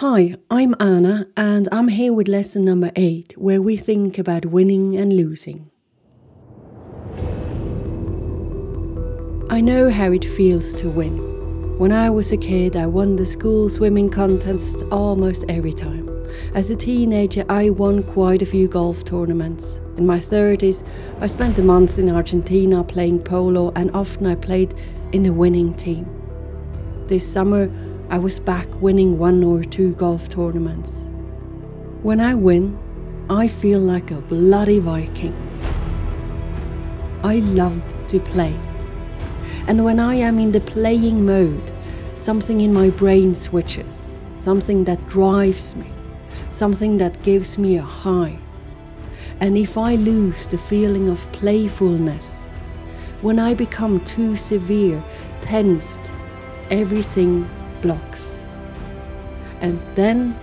Hi, I'm Anna, and I'm here with lesson number eight, where we think about winning and losing. I know how it feels to win. When I was a kid, I won the school swimming contest almost every time. As a teenager, I won quite a few golf tournaments. In my 30s, I spent a month in Argentina playing polo, and often I played in a winning team. This summer, I was back winning one or two golf tournaments. When I win, I feel like a bloody Viking. I love to play. And when I am in the playing mode, something in my brain switches, something that drives me, something that gives me a high. And if I lose the feeling of playfulness, when I become too severe, tensed, everything blocks. And then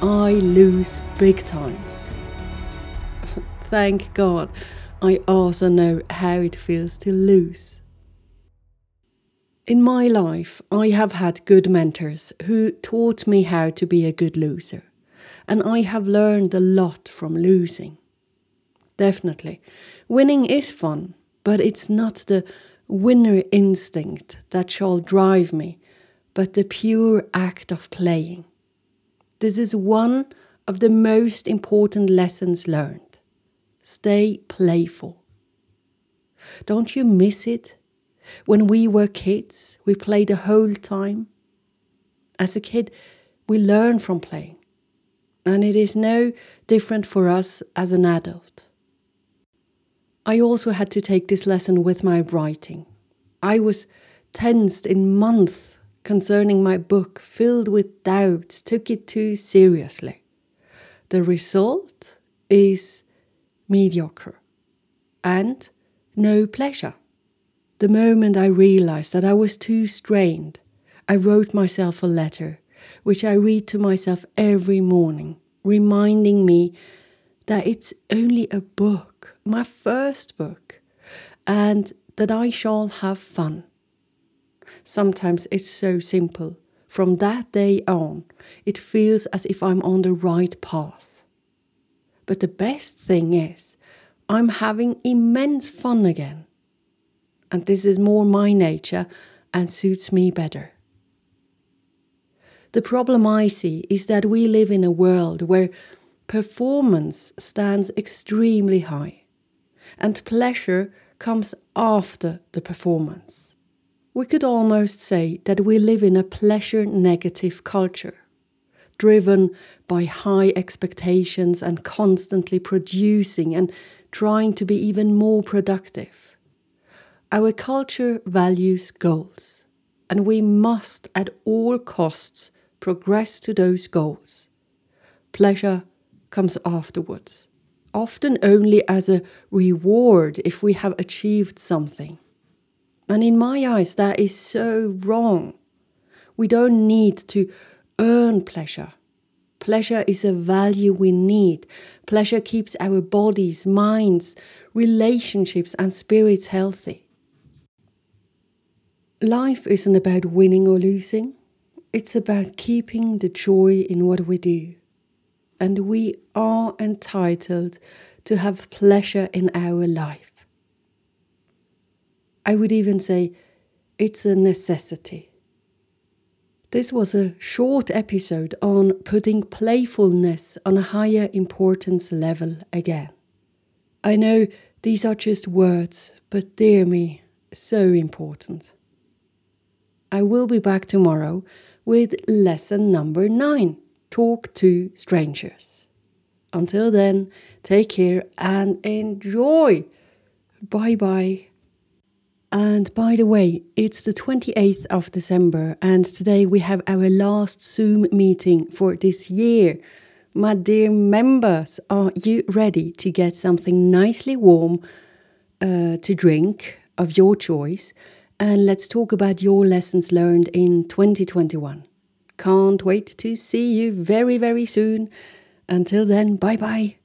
I lose big times. Thank God, I also know how it feels to lose. In my life, I have had good mentors who taught me how to be a good loser, and I have learned a lot from losing. Definitely, winning is fun, but it's not the winner instinct that shall drive me, but the pure act of playing. This is one of the most important lessons learned. Stay playful. Don't you miss it when we were kids, we played the whole time. As a kid, we learn from playing, and it is no different for us as an adult. I also had to take this lesson with my writing. I was tensed in months concerning my book, filled with doubts, took it too seriously. The result is mediocre and no pleasure. The moment I realized that I was too strained, I wrote myself a letter, which I read to myself every morning, reminding me that it's only a book, my first book, and that I shall have fun. Sometimes it's so simple. From that day on, it feels as if I'm on the right path. But the best thing is, I'm having immense fun again and this is more my nature and suits me better. The problem I see is that we live in a world where performance stands extremely high and pleasure comes after the performance. We could almost say that we live in a pleasure negative culture, driven by high expectations and constantly producing and trying to be even more productive. Our culture values goals, and we must at all costs progress to those goals. Pleasure comes afterwards, often only as a reward if we have achieved something. And in my eyes, that is so wrong. We don't need to earn pleasure. Pleasure is a value we need. Pleasure keeps our bodies, minds, relationships, and spirits healthy. Life isn't about winning or losing, it's about keeping the joy in what we do. And we are entitled to have pleasure in our life. I would even say it's a necessity. This was a short episode on putting playfulness on a higher importance level again. I know these are just words, but dear me, so important. I will be back tomorrow with lesson number nine Talk to Strangers. Until then, take care and enjoy. Bye bye. And by the way, it's the 28th of December, and today we have our last Zoom meeting for this year. My dear members, are you ready to get something nicely warm uh, to drink of your choice? and let's talk about your lessons learned in 2021. Can't wait to see you very, very soon. Until then, bye bye.